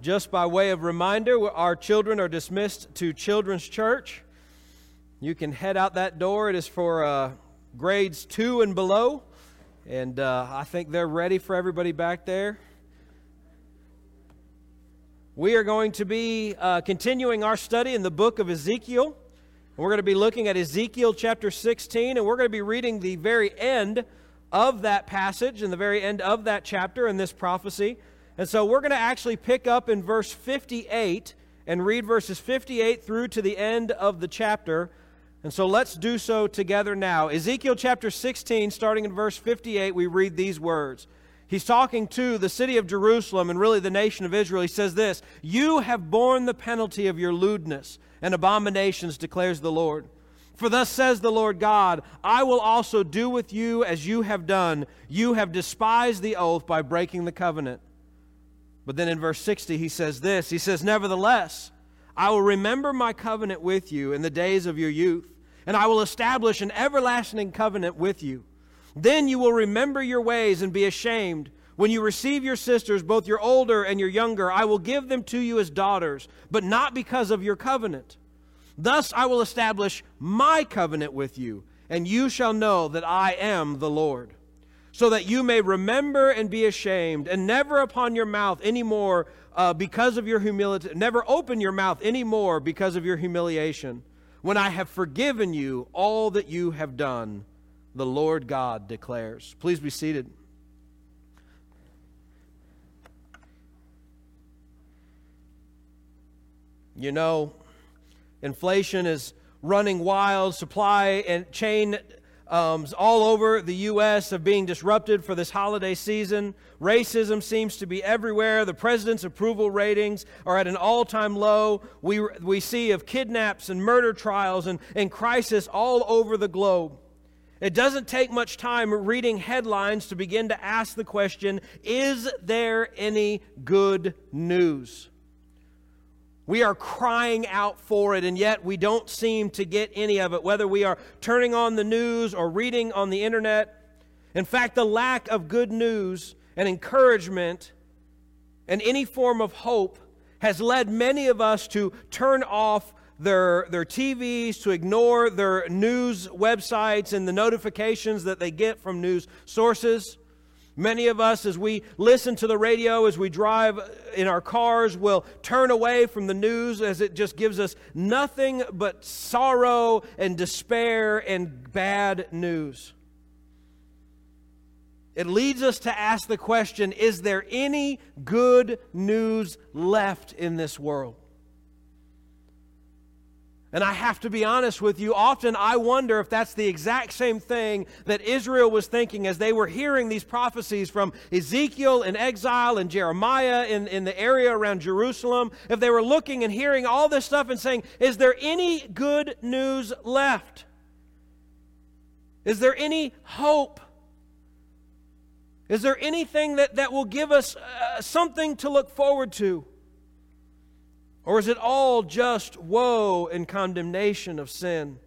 Just by way of reminder, our children are dismissed to Children's Church. You can head out that door. It is for uh, grades two and below. And uh, I think they're ready for everybody back there. We are going to be uh, continuing our study in the book of Ezekiel. We're going to be looking at Ezekiel chapter 16, and we're going to be reading the very end of that passage and the very end of that chapter in this prophecy. And so we're going to actually pick up in verse 58 and read verses 58 through to the end of the chapter. And so let's do so together now. Ezekiel chapter 16, starting in verse 58, we read these words. He's talking to the city of Jerusalem and really the nation of Israel. He says this You have borne the penalty of your lewdness and abominations, declares the Lord. For thus says the Lord God, I will also do with you as you have done. You have despised the oath by breaking the covenant. But then in verse 60, he says this He says, Nevertheless, I will remember my covenant with you in the days of your youth, and I will establish an everlasting covenant with you. Then you will remember your ways and be ashamed. When you receive your sisters, both your older and your younger, I will give them to you as daughters, but not because of your covenant. Thus I will establish my covenant with you, and you shall know that I am the Lord so that you may remember and be ashamed, and never upon your mouth anymore uh, because of your humility, never open your mouth anymore because of your humiliation, when I have forgiven you all that you have done, the Lord God declares. Please be seated. You know, inflation is running wild, supply and chain um, all over the U.S. of being disrupted for this holiday season. Racism seems to be everywhere. The president's approval ratings are at an all time low. We, we see of kidnaps and murder trials and, and crisis all over the globe. It doesn't take much time reading headlines to begin to ask the question is there any good news? We are crying out for it, and yet we don't seem to get any of it, whether we are turning on the news or reading on the internet. In fact, the lack of good news and encouragement and any form of hope has led many of us to turn off their, their TVs, to ignore their news websites and the notifications that they get from news sources. Many of us, as we listen to the radio, as we drive in our cars, will turn away from the news as it just gives us nothing but sorrow and despair and bad news. It leads us to ask the question is there any good news left in this world? And I have to be honest with you, often I wonder if that's the exact same thing that Israel was thinking as they were hearing these prophecies from Ezekiel in exile and Jeremiah in, in the area around Jerusalem. If they were looking and hearing all this stuff and saying, Is there any good news left? Is there any hope? Is there anything that, that will give us uh, something to look forward to? Or is it all just woe and condemnation of sin?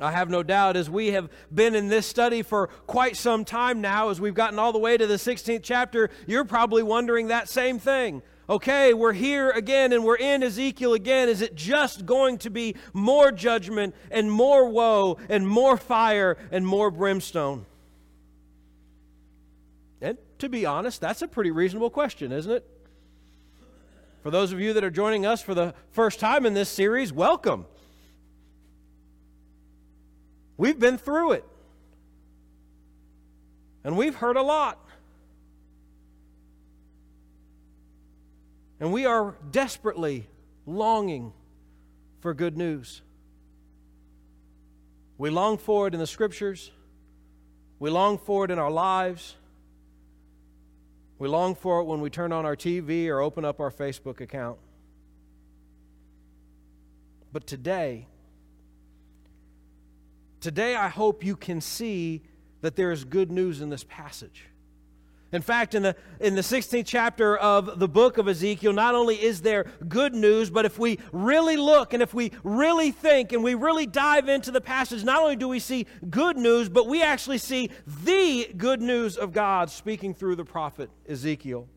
I have no doubt as we have been in this study for quite some time now, as we've gotten all the way to the 16th chapter, you're probably wondering that same thing. Okay, we're here again and we're in Ezekiel again. Is it just going to be more judgment and more woe and more fire and more brimstone? And to be honest, that's a pretty reasonable question, isn't it? For those of you that are joining us for the first time in this series, welcome. We've been through it. And we've heard a lot. And we are desperately longing for good news. We long for it in the scriptures. We long for it in our lives. We long for it when we turn on our TV or open up our Facebook account. But today, today I hope you can see that there is good news in this passage. In fact, in the, in the 16th chapter of the book of Ezekiel, not only is there good news, but if we really look and if we really think and we really dive into the passage, not only do we see good news, but we actually see the good news of God speaking through the prophet Ezekiel.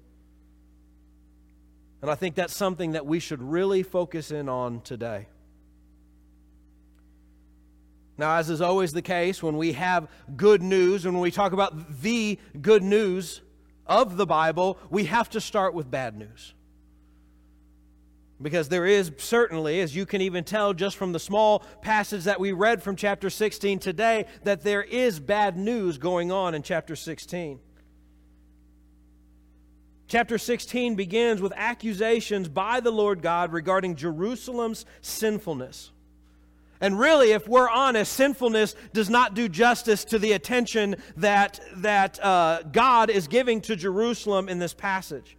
And I think that's something that we should really focus in on today. Now, as is always the case, when we have good news and when we talk about the good news of the Bible, we have to start with bad news. Because there is certainly, as you can even tell just from the small passage that we read from chapter 16 today, that there is bad news going on in chapter 16. Chapter 16 begins with accusations by the Lord God regarding Jerusalem's sinfulness. And really, if we're honest, sinfulness does not do justice to the attention that, that uh, God is giving to Jerusalem in this passage.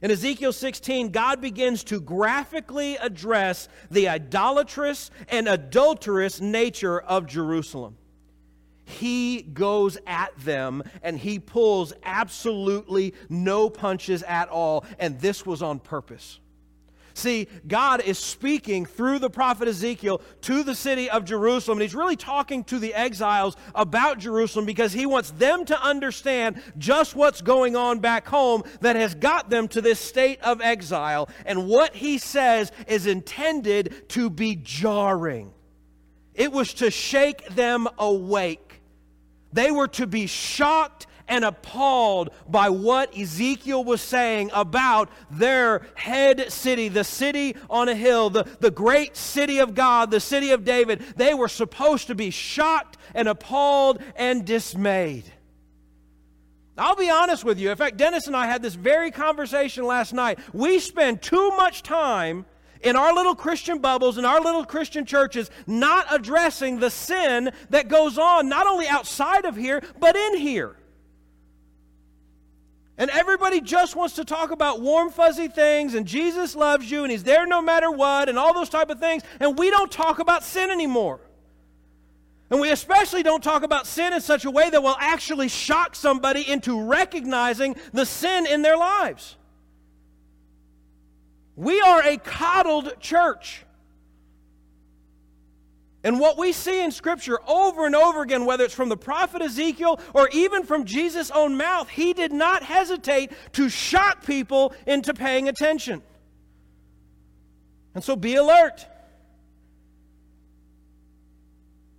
In Ezekiel 16, God begins to graphically address the idolatrous and adulterous nature of Jerusalem. He goes at them and he pulls absolutely no punches at all, and this was on purpose. See, God is speaking through the prophet Ezekiel to the city of Jerusalem, and he's really talking to the exiles about Jerusalem because he wants them to understand just what's going on back home that has got them to this state of exile. And what he says is intended to be jarring, it was to shake them awake. They were to be shocked and appalled by what Ezekiel was saying about their head city, the city on a hill, the, the great city of God, the city of David. They were supposed to be shocked and appalled and dismayed. I'll be honest with you. In fact, Dennis and I had this very conversation last night. We spend too much time in our little Christian bubbles, in our little Christian churches, not addressing the sin that goes on not only outside of here, but in here. And everybody just wants to talk about warm, fuzzy things, and Jesus loves you, and He's there no matter what, and all those type of things. And we don't talk about sin anymore. And we especially don't talk about sin in such a way that will actually shock somebody into recognizing the sin in their lives. We are a coddled church. And what we see in Scripture over and over again, whether it's from the prophet Ezekiel or even from Jesus' own mouth, he did not hesitate to shock people into paying attention. And so be alert.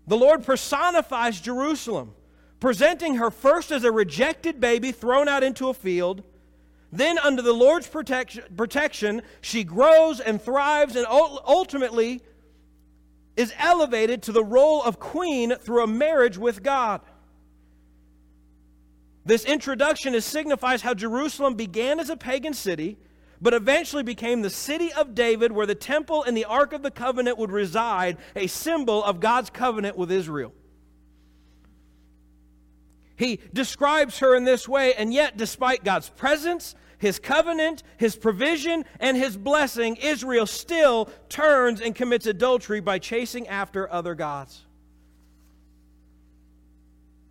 The Lord personifies Jerusalem, presenting her first as a rejected baby thrown out into a field. Then, under the Lord's protection, protection she grows and thrives and ultimately is elevated to the role of queen through a marriage with God. This introduction is, signifies how Jerusalem began as a pagan city, but eventually became the city of David where the temple and the Ark of the Covenant would reside, a symbol of God's covenant with Israel. He describes her in this way, and yet, despite God's presence his covenant, his provision, and his blessing, Israel still turns and commits adultery by chasing after other gods.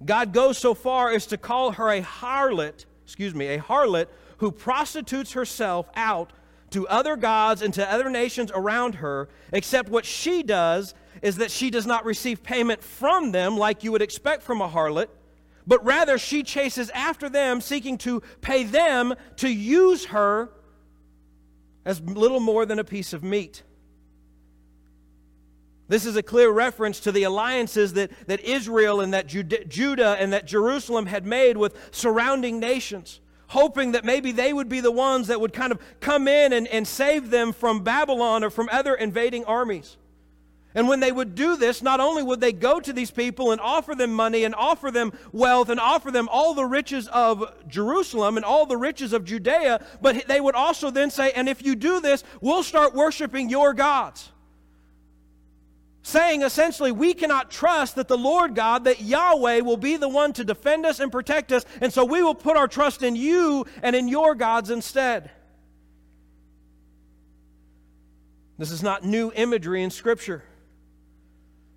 God goes so far as to call her a harlot, excuse me, a harlot who prostitutes herself out to other gods and to other nations around her, except what she does is that she does not receive payment from them like you would expect from a harlot but rather she chases after them, seeking to pay them to use her as little more than a piece of meat. This is a clear reference to the alliances that, that Israel and that Judah and that Jerusalem had made with surrounding nations, hoping that maybe they would be the ones that would kind of come in and, and save them from Babylon or from other invading armies. And when they would do this, not only would they go to these people and offer them money and offer them wealth and offer them all the riches of Jerusalem and all the riches of Judea, but they would also then say, And if you do this, we'll start worshiping your gods. Saying essentially, we cannot trust that the Lord God, that Yahweh will be the one to defend us and protect us, and so we will put our trust in you and in your gods instead. This is not new imagery in Scripture.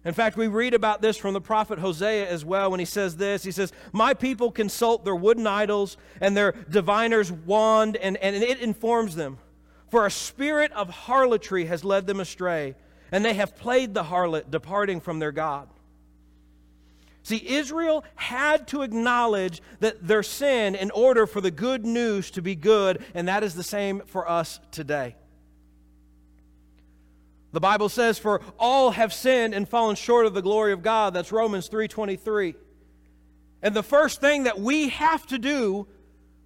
In fact, we read about this from the prophet Hosea as well when he says this. He says, My people consult their wooden idols and their diviner's wand, and, and it informs them. For a spirit of harlotry has led them astray, and they have played the harlot, departing from their God. See, Israel had to acknowledge that their sin in order for the good news to be good, and that is the same for us today. The Bible says for all have sinned and fallen short of the glory of God. That's Romans 3:23. And the first thing that we have to do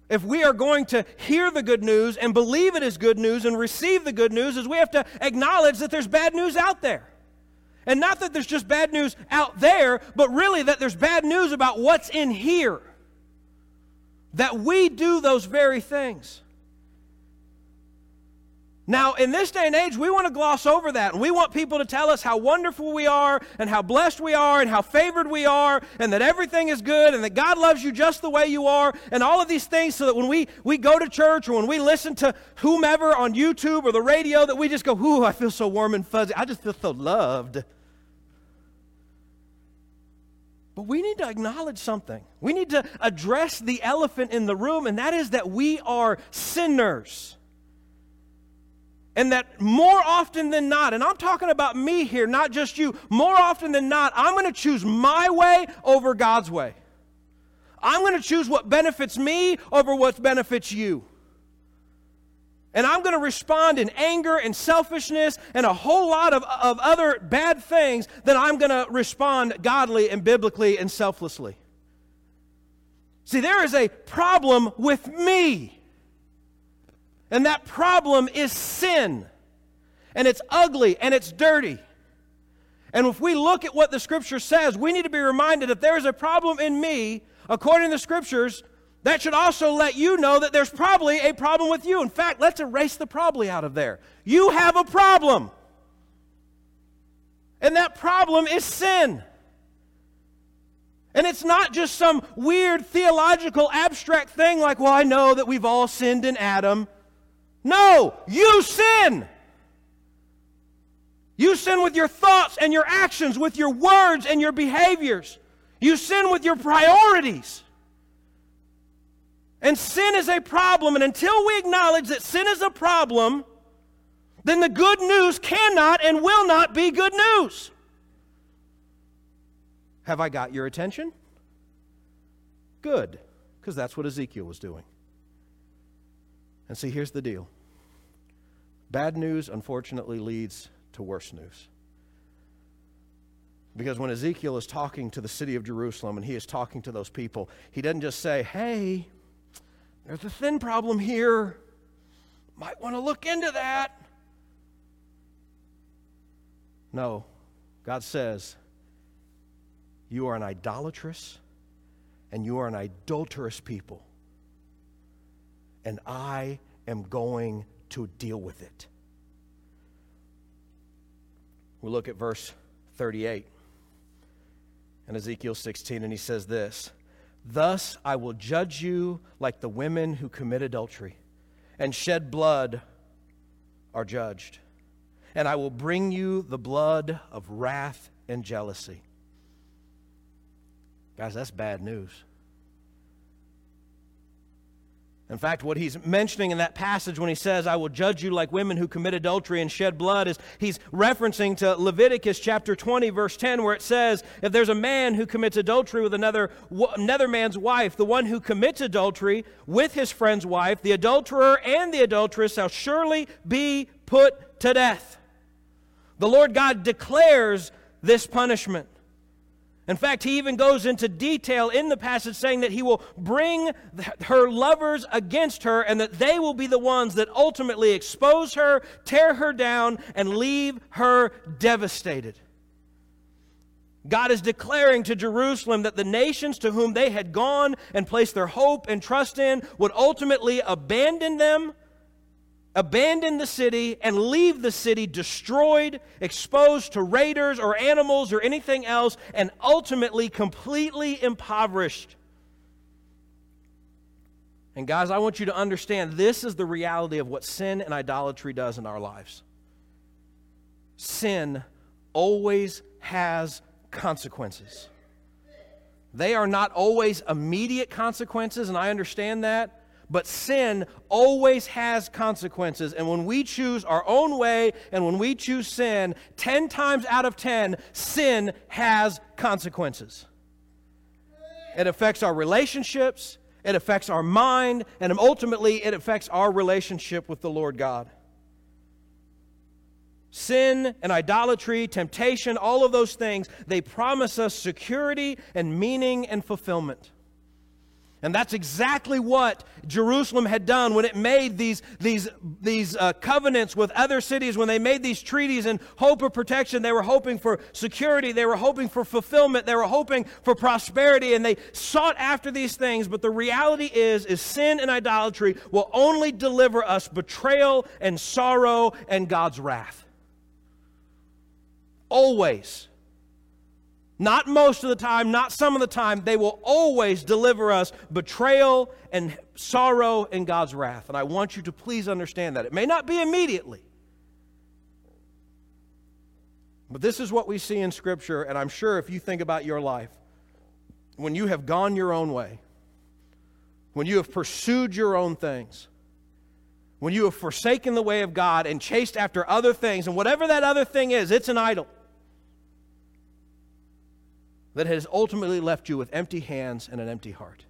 if we are going to hear the good news and believe it is good news and receive the good news is we have to acknowledge that there's bad news out there. And not that there's just bad news out there, but really that there's bad news about what's in here. That we do those very things. Now, in this day and age, we want to gloss over that. And we want people to tell us how wonderful we are, and how blessed we are, and how favored we are, and that everything is good, and that God loves you just the way you are, and all of these things, so that when we, we go to church or when we listen to whomever on YouTube or the radio, that we just go, Ooh, I feel so warm and fuzzy. I just feel so loved. But we need to acknowledge something. We need to address the elephant in the room, and that is that we are sinners. And that more often than not, and I'm talking about me here, not just you, more often than not, I'm going to choose my way over God's way. I'm going to choose what benefits me over what benefits you. And I'm going to respond in anger and selfishness and a whole lot of, of other bad things, then I'm going to respond godly and biblically and selflessly. See, there is a problem with me. And that problem is sin. And it's ugly and it's dirty. And if we look at what the scripture says, we need to be reminded if there is a problem in me, according to the scriptures, that should also let you know that there's probably a problem with you. In fact, let's erase the probably out of there. You have a problem. And that problem is sin. And it's not just some weird theological abstract thing like, well, I know that we've all sinned in Adam. No, you sin. You sin with your thoughts and your actions, with your words and your behaviors. You sin with your priorities. And sin is a problem. And until we acknowledge that sin is a problem, then the good news cannot and will not be good news. Have I got your attention? Good, because that's what Ezekiel was doing. And see, here's the deal bad news, unfortunately, leads to worse news. Because when Ezekiel is talking to the city of Jerusalem and he is talking to those people, he doesn't just say, hey, there's a sin problem here. Might want to look into that. No, God says, You are an idolatrous and you are an adulterous people. And I am going to deal with it. We look at verse 38 in Ezekiel 16, and he says this Thus I will judge you like the women who commit adultery and shed blood are judged. And I will bring you the blood of wrath and jealousy. Guys, that's bad news. In fact, what he's mentioning in that passage when he says, I will judge you like women who commit adultery and shed blood, is he's referencing to Leviticus chapter 20, verse 10, where it says, If there's a man who commits adultery with another, another man's wife, the one who commits adultery with his friend's wife, the adulterer and the adulteress shall surely be put to death. The Lord God declares this punishment. In fact, he even goes into detail in the passage saying that he will bring her lovers against her and that they will be the ones that ultimately expose her, tear her down, and leave her devastated. God is declaring to Jerusalem that the nations to whom they had gone and placed their hope and trust in would ultimately abandon them abandon the city and leave the city destroyed, exposed to raiders or animals or anything else, and ultimately completely impoverished. And guys, I want you to understand this is the reality of what sin and idolatry does in our lives. Sin always has consequences. They are not always immediate consequences, and I understand that. But sin always has consequences. And when we choose our own way and when we choose sin, 10 times out of 10, sin has consequences. it affects our relationships, it affects our mind, and ultimately it affects our relationship with the Lord God. Sin and idolatry, temptation, all of those things, they promise us security and meaning and fulfillment. And that's exactly what Jerusalem had done when it made these, these, these uh, covenants with other cities, when they made these treaties in hope of protection. They were hoping for security, they were hoping for fulfillment, they were hoping for prosperity, and they sought after these things. But the reality is, is sin and idolatry will only deliver us betrayal and sorrow and God's wrath. Always. Not most of the time, not some of the time. They will always deliver us betrayal and sorrow and God's wrath. And I want you to please understand that. It may not be immediately. But this is what we see in Scripture, and I'm sure if you think about your life, when you have gone your own way, when you have pursued your own things, when you have forsaken the way of God and chased after other things, and whatever that other thing is, it's an idol that has ultimately left you with empty hands and an empty heart.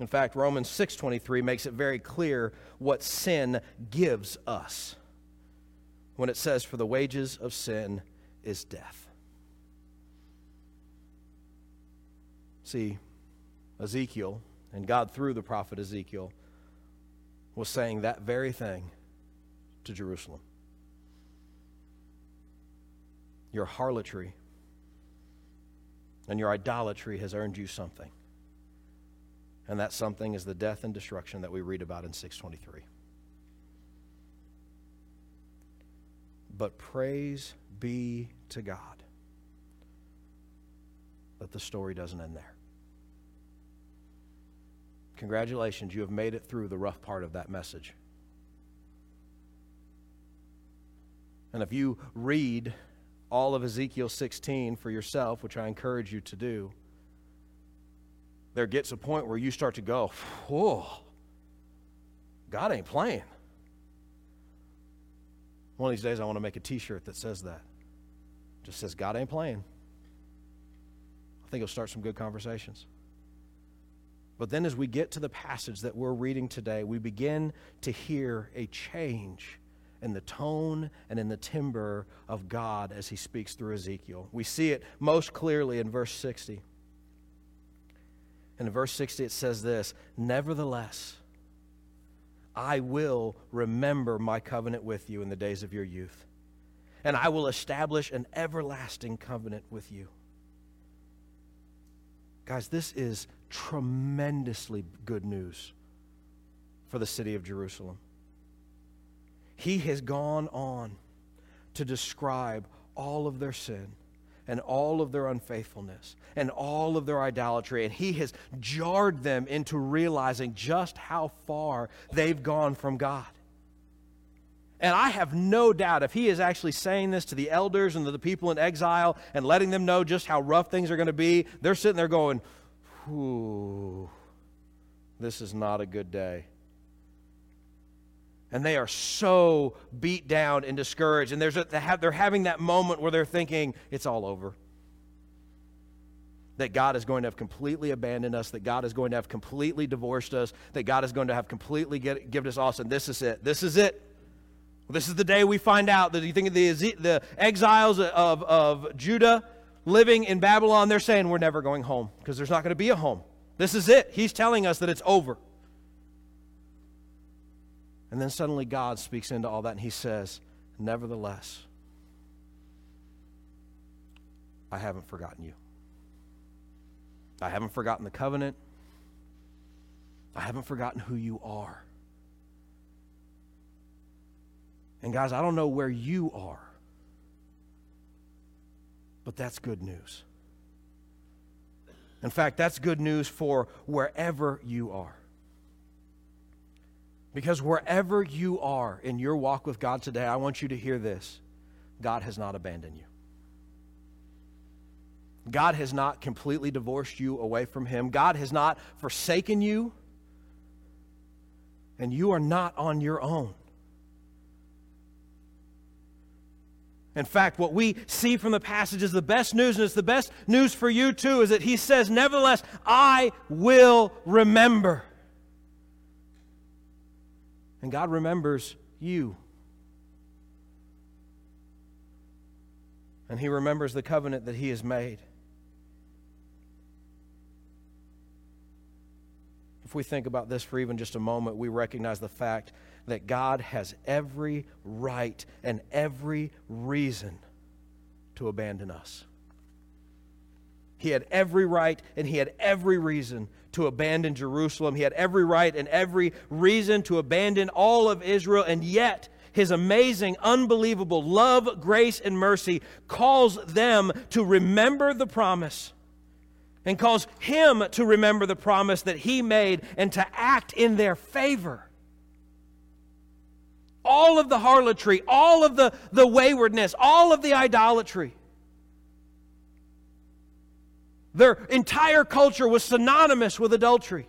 In fact, Romans 6:23 makes it very clear what sin gives us when it says for the wages of sin is death. See, Ezekiel and God through the prophet Ezekiel was saying that very thing to Jerusalem your harlotry and your idolatry has earned you something. And that something is the death and destruction that we read about in 623. But praise be to God that the story doesn't end there. Congratulations, you have made it through the rough part of that message. And if you read all of Ezekiel 16 for yourself, which I encourage you to do, there gets a point where you start to go, whoa, God ain't playing. One of these days, I want to make a t shirt that says that. Just says, God ain't playing. I think it'll start some good conversations. But then, as we get to the passage that we're reading today, we begin to hear a change in the tone and in the timbre of God as he speaks through Ezekiel. We see it most clearly in verse 60. And in verse 60, it says this Nevertheless, I will remember my covenant with you in the days of your youth, and I will establish an everlasting covenant with you. Guys, this is tremendously good news for the city of Jerusalem he has gone on to describe all of their sin and all of their unfaithfulness and all of their idolatry. And he has jarred them into realizing just how far they've gone from God. And I have no doubt if he is actually saying this to the elders and to the people in exile and letting them know just how rough things are going to be, they're sitting there going, Whew, this is not a good day and they are so beat down and discouraged. And there's a, they're having that moment where they're thinking, it's all over. That God is going to have completely abandoned us, that God is going to have completely divorced us, that God is going to have completely get, given us us, and this is it. This is it. This is the day we find out that you think of the, the exiles of, of Judah living in Babylon, they're saying, We're never going home because there's not going to be a home. This is it. He's telling us that it's over. And then suddenly God speaks into all that and he says, Nevertheless, I haven't forgotten you. I haven't forgotten the covenant. I haven't forgotten who you are. And guys, I don't know where you are, but that's good news. In fact, that's good news for wherever you are. Because wherever you are in your walk with God today, I want you to hear this God has not abandoned you. God has not completely divorced you away from Him. God has not forsaken you. And you are not on your own. In fact, what we see from the passage is the best news, and it's the best news for you too, is that he says, Nevertheless, I will remember. And God remembers you. And he remembers the covenant that he has made. If we think about this for even just a moment, we recognize the fact that God has every right and every reason to abandon us. He had every right and he had every reason to abandon Jerusalem. He had every right and every reason to abandon all of Israel, and yet his amazing, unbelievable love, grace, and mercy calls them to remember the promise and calls him to remember the promise that he made and to act in their favor all of the harlotry, all of the, the waywardness, all of the idolatry. Their entire culture was synonymous with adultery.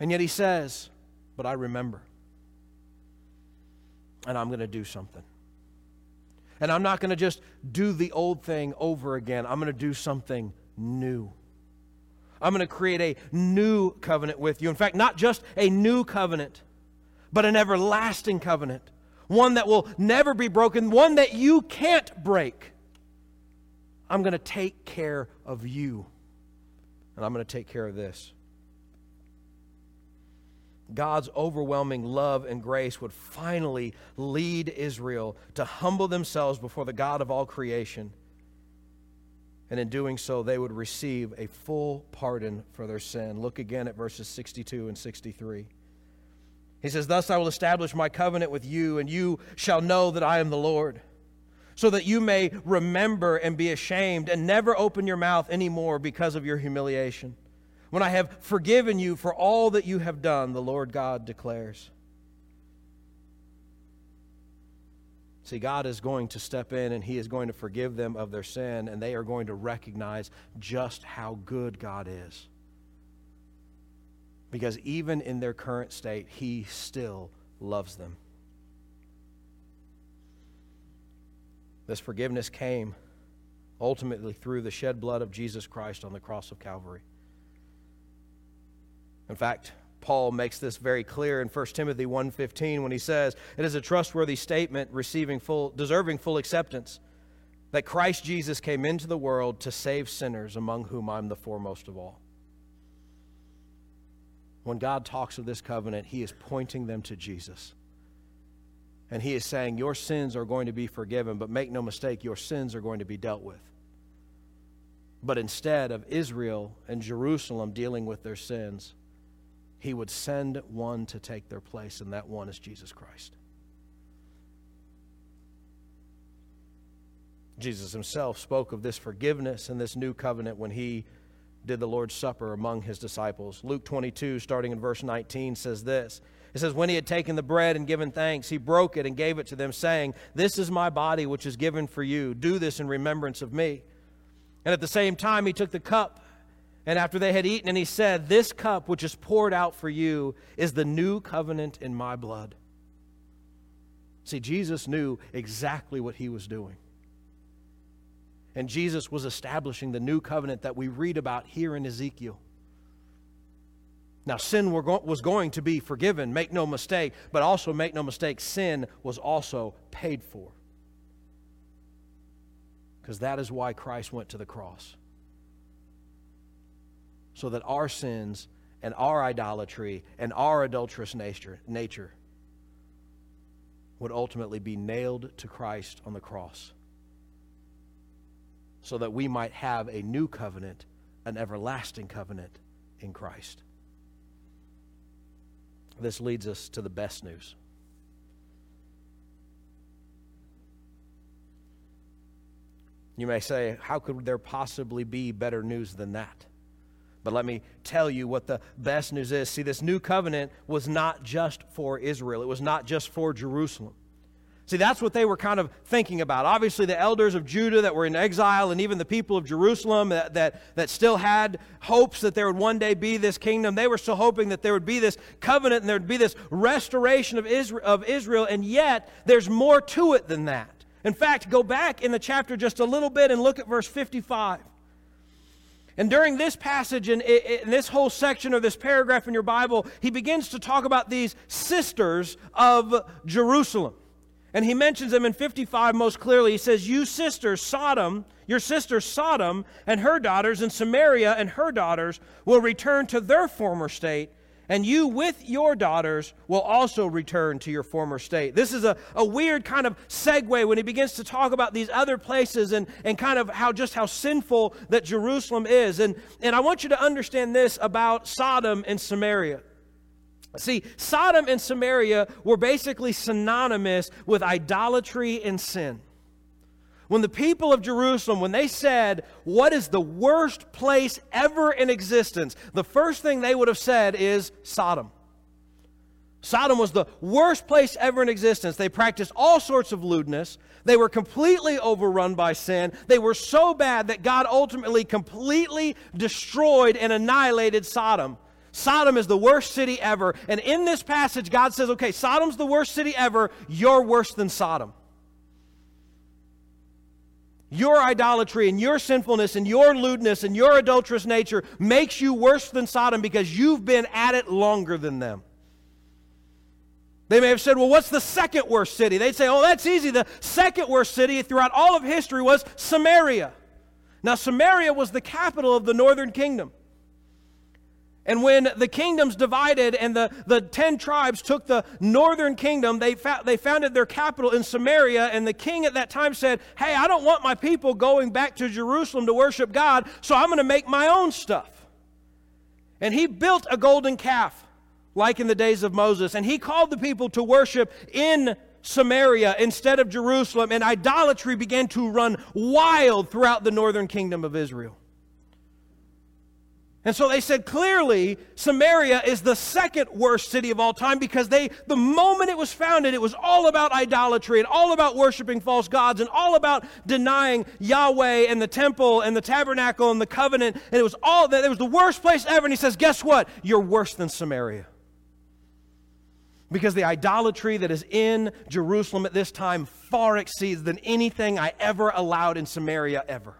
And yet he says, But I remember. And I'm going to do something. And I'm not going to just do the old thing over again. I'm going to do something new. I'm going to create a new covenant with you. In fact, not just a new covenant, but an everlasting covenant, one that will never be broken, one that you can't break. I'm going to take care of you, and I'm going to take care of this. God's overwhelming love and grace would finally lead Israel to humble themselves before the God of all creation. And in doing so, they would receive a full pardon for their sin. Look again at verses 62 and 63. He says, Thus I will establish my covenant with you, and you shall know that I am the Lord, so that you may remember and be ashamed, and never open your mouth anymore because of your humiliation. When I have forgiven you for all that you have done, the Lord God declares. See, God is going to step in and He is going to forgive them of their sin, and they are going to recognize just how good God is. Because even in their current state, He still loves them. This forgiveness came ultimately through the shed blood of Jesus Christ on the cross of Calvary. In fact, Paul makes this very clear in 1 Timothy 1:15 when he says, "It is a trustworthy statement receiving full deserving full acceptance that Christ Jesus came into the world to save sinners among whom I'm the foremost of all." when God talks of this covenant, He is pointing them to Jesus. And He is saying, Your sins are going to be forgiven, but make no mistake, your sins are going to be dealt with. But instead of Israel and Jerusalem dealing with their sins, He would send one to take their place, and that one is Jesus Christ. Jesus himself spoke of this forgiveness and this new covenant when he did the Lord's Supper among his disciples. Luke 22, starting in verse 19, says this. It says, When he had taken the bread and given thanks, he broke it and gave it to them, saying, This is my body, which is given for you. Do this in remembrance of me. And at the same time, he took the cup, and after they had eaten, and he said, This cup, which is poured out for you, is the new covenant in my blood. See, Jesus knew exactly what he was doing. And Jesus was establishing the new covenant that we read about here in Ezekiel. Now, sin was going to be forgiven, make no mistake, but also make no mistake, sin was also paid for. Because that is why Christ went to the cross. So that our sins and our idolatry and our adulterous nature, nature would ultimately be nailed to Christ on the cross so that we might have a new covenant, an everlasting covenant in Christ. This leads us to the best news. You may say, how could there possibly be better news than that? But let me tell you what the best news is. See, this new covenant was not just for Israel, it was not just for Jerusalem. See, that's what they were kind of thinking about. Obviously, the elders of Judah that were in exile, and even the people of Jerusalem that, that, that still had hopes that there would one day be this kingdom, they were still hoping that there would be this covenant and there would be this restoration of Israel, of Israel, and yet there's more to it than that. In fact, go back in the chapter just a little bit and look at verse 55. And during this passage and in this whole section of this paragraph in your Bible, he begins to talk about these sisters of Jerusalem. And he mentions them in 55 most clearly. He says, You sisters, Sodom, your sister Sodom and her daughters, and Samaria and her daughters will return to their former state, and you with your daughters will also return to your former state. This is a, a weird kind of segue when he begins to talk about these other places and, and kind of how just how sinful that Jerusalem is. And, and I want you to understand this about Sodom and Samaria. See, Sodom and Samaria were basically synonymous with idolatry and sin. When the people of Jerusalem, when they said, What is the worst place ever in existence? the first thing they would have said is Sodom. Sodom was the worst place ever in existence. They practiced all sorts of lewdness. They were completely overrun by sin. They were so bad that God ultimately completely destroyed and annihilated Sodom. Sodom is the worst city ever. And in this passage, God says, okay, Sodom's the worst city ever. You're worse than Sodom. Your idolatry and your sinfulness and your lewdness and your adulterous nature makes you worse than Sodom because you've been at it longer than them. They may have said, well, what's the second worst city? They'd say, oh, that's easy. The second worst city throughout all of history was Samaria. Now, Samaria was the capital of the northern kingdom. And when the kingdoms divided and the, the ten tribes took the northern kingdom, they, fa- they founded their capital in Samaria. And the king at that time said, Hey, I don't want my people going back to Jerusalem to worship God, so I'm going to make my own stuff. And he built a golden calf, like in the days of Moses. And he called the people to worship in Samaria instead of Jerusalem. And idolatry began to run wild throughout the northern kingdom of Israel. And so they said clearly Samaria is the second worst city of all time because they the moment it was founded it was all about idolatry and all about worshiping false gods and all about denying Yahweh and the temple and the tabernacle and the covenant and it was all that it was the worst place ever and he says guess what you're worse than Samaria. Because the idolatry that is in Jerusalem at this time far exceeds than anything I ever allowed in Samaria ever.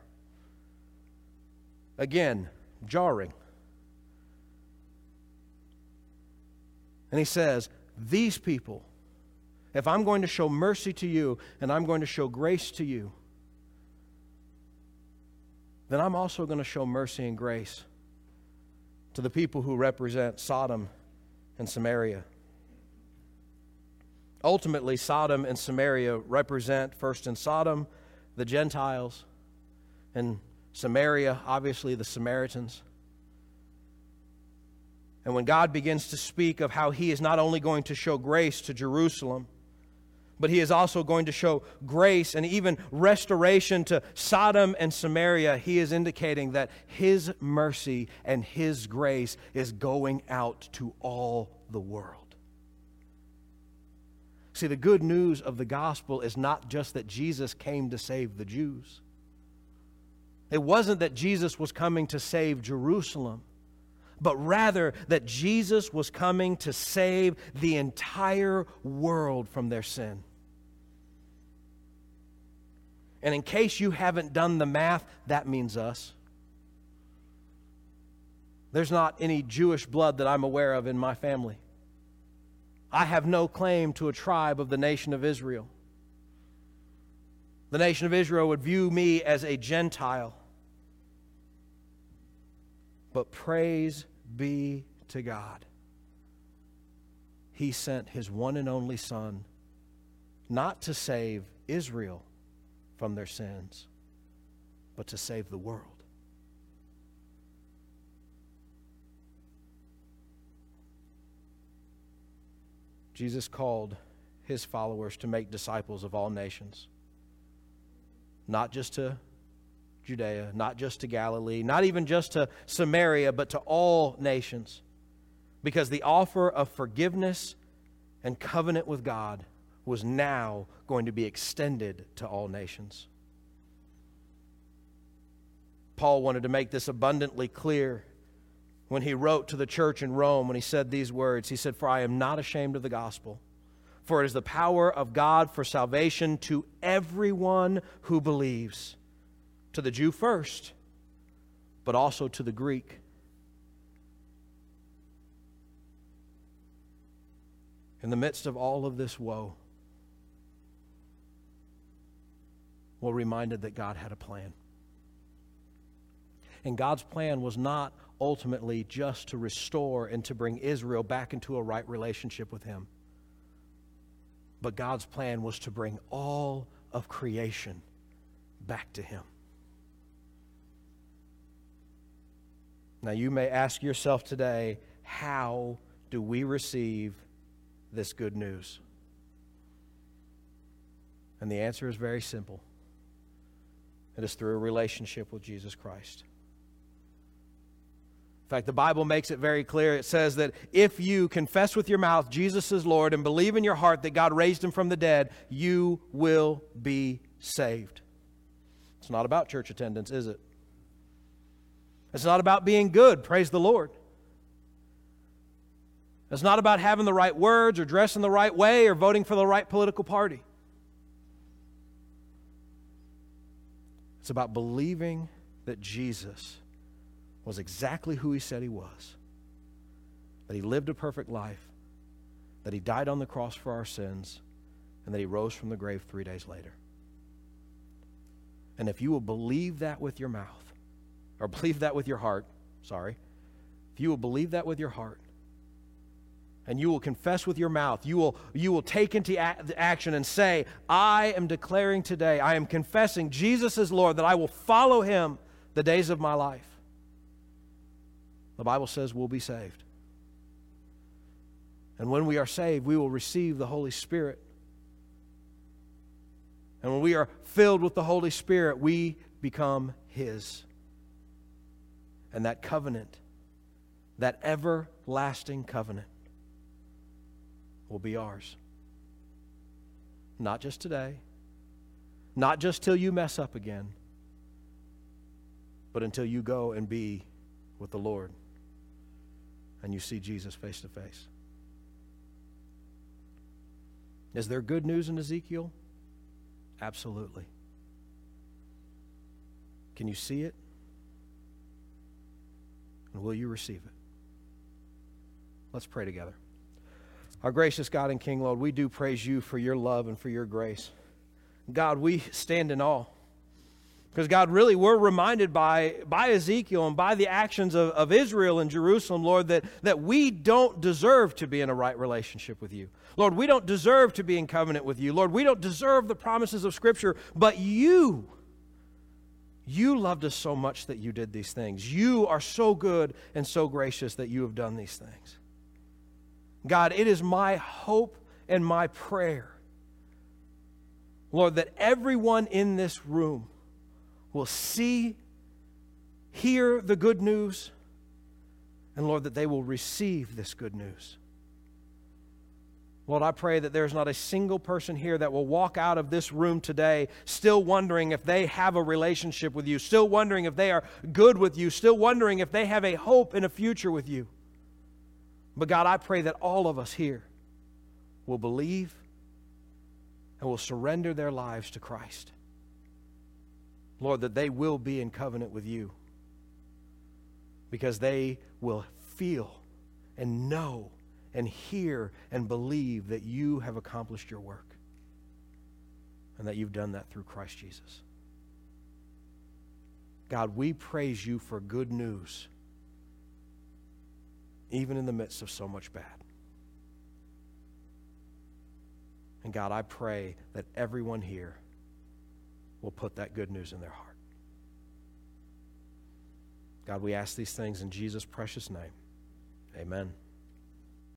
Again, jarring. And he says, These people, if I'm going to show mercy to you and I'm going to show grace to you, then I'm also going to show mercy and grace to the people who represent Sodom and Samaria. Ultimately, Sodom and Samaria represent, first in Sodom, the Gentiles, and Samaria, obviously the Samaritans. And when God begins to speak of how He is not only going to show grace to Jerusalem, but He is also going to show grace and even restoration to Sodom and Samaria, He is indicating that His mercy and His grace is going out to all the world. See, the good news of the gospel is not just that Jesus came to save the Jews. It wasn't that Jesus was coming to save Jerusalem, but rather that Jesus was coming to save the entire world from their sin. And in case you haven't done the math, that means us. There's not any Jewish blood that I'm aware of in my family. I have no claim to a tribe of the nation of Israel. The nation of Israel would view me as a Gentile. But praise be to God. He sent his one and only Son not to save Israel from their sins, but to save the world. Jesus called his followers to make disciples of all nations, not just to Judea, not just to Galilee, not even just to Samaria, but to all nations. Because the offer of forgiveness and covenant with God was now going to be extended to all nations. Paul wanted to make this abundantly clear when he wrote to the church in Rome when he said these words. He said, For I am not ashamed of the gospel, for it is the power of God for salvation to everyone who believes, to the Jew first, but also to the Greek. In the midst of all of this woe, we're reminded that God had a plan. And God's plan was not ultimately just to restore and to bring Israel back into a right relationship with Him. But God's plan was to bring all of creation back to Him. Now, you may ask yourself today, how do we receive this good news? And the answer is very simple it is through a relationship with Jesus Christ. In fact, the Bible makes it very clear. It says that if you confess with your mouth Jesus is Lord and believe in your heart that God raised him from the dead, you will be saved. It's not about church attendance, is it? It's not about being good, praise the Lord. It's not about having the right words or dressing the right way or voting for the right political party. It's about believing that Jesus was exactly who he said he was that he lived a perfect life, that he died on the cross for our sins, and that he rose from the grave three days later. And if you will believe that with your mouth, or believe that with your heart, sorry, if you will believe that with your heart, and you will confess with your mouth, you will, you will take into action and say, I am declaring today, I am confessing Jesus is Lord, that I will follow him the days of my life the Bible says we'll be saved. And when we are saved, we will receive the Holy Spirit. And when we are filled with the Holy Spirit, we become His. And that covenant, that everlasting covenant, will be ours. Not just today, not just till you mess up again, but until you go and be with the Lord and you see Jesus face to face. Is there good news in Ezekiel? Absolutely. Can you see it? And will you receive it? Let's pray together. Our gracious God and King, Lord, we do praise you for your love and for your grace. God, we stand in awe. Because God, really, we're reminded by, by Ezekiel and by the actions of, of Israel and Jerusalem, Lord, that, that we don't deserve to be in a right relationship with you. Lord, we don't deserve to be in covenant with you. Lord, we don't deserve the promises of Scripture, but you, you loved us so much that you did these things. You are so good and so gracious that you have done these things. God, it is my hope and my prayer, Lord, that everyone in this room will see, hear the good news, and Lord, that they will receive this good news. Lord, I pray that there's not a single person here that will walk out of this room today still wondering if they have a relationship with you, still wondering if they are good with you, still wondering if they have a hope in a future with you. But God, I pray that all of us here will believe and will surrender their lives to Christ. Lord, that they will be in covenant with you because they will feel and know and hear and believe that you have accomplished your work and that you've done that through Christ Jesus. God, we praise you for good news, even in the midst of so much bad. And God, I pray that everyone here will put that good news in their heart. God, we ask these things in Jesus' precious name. Amen.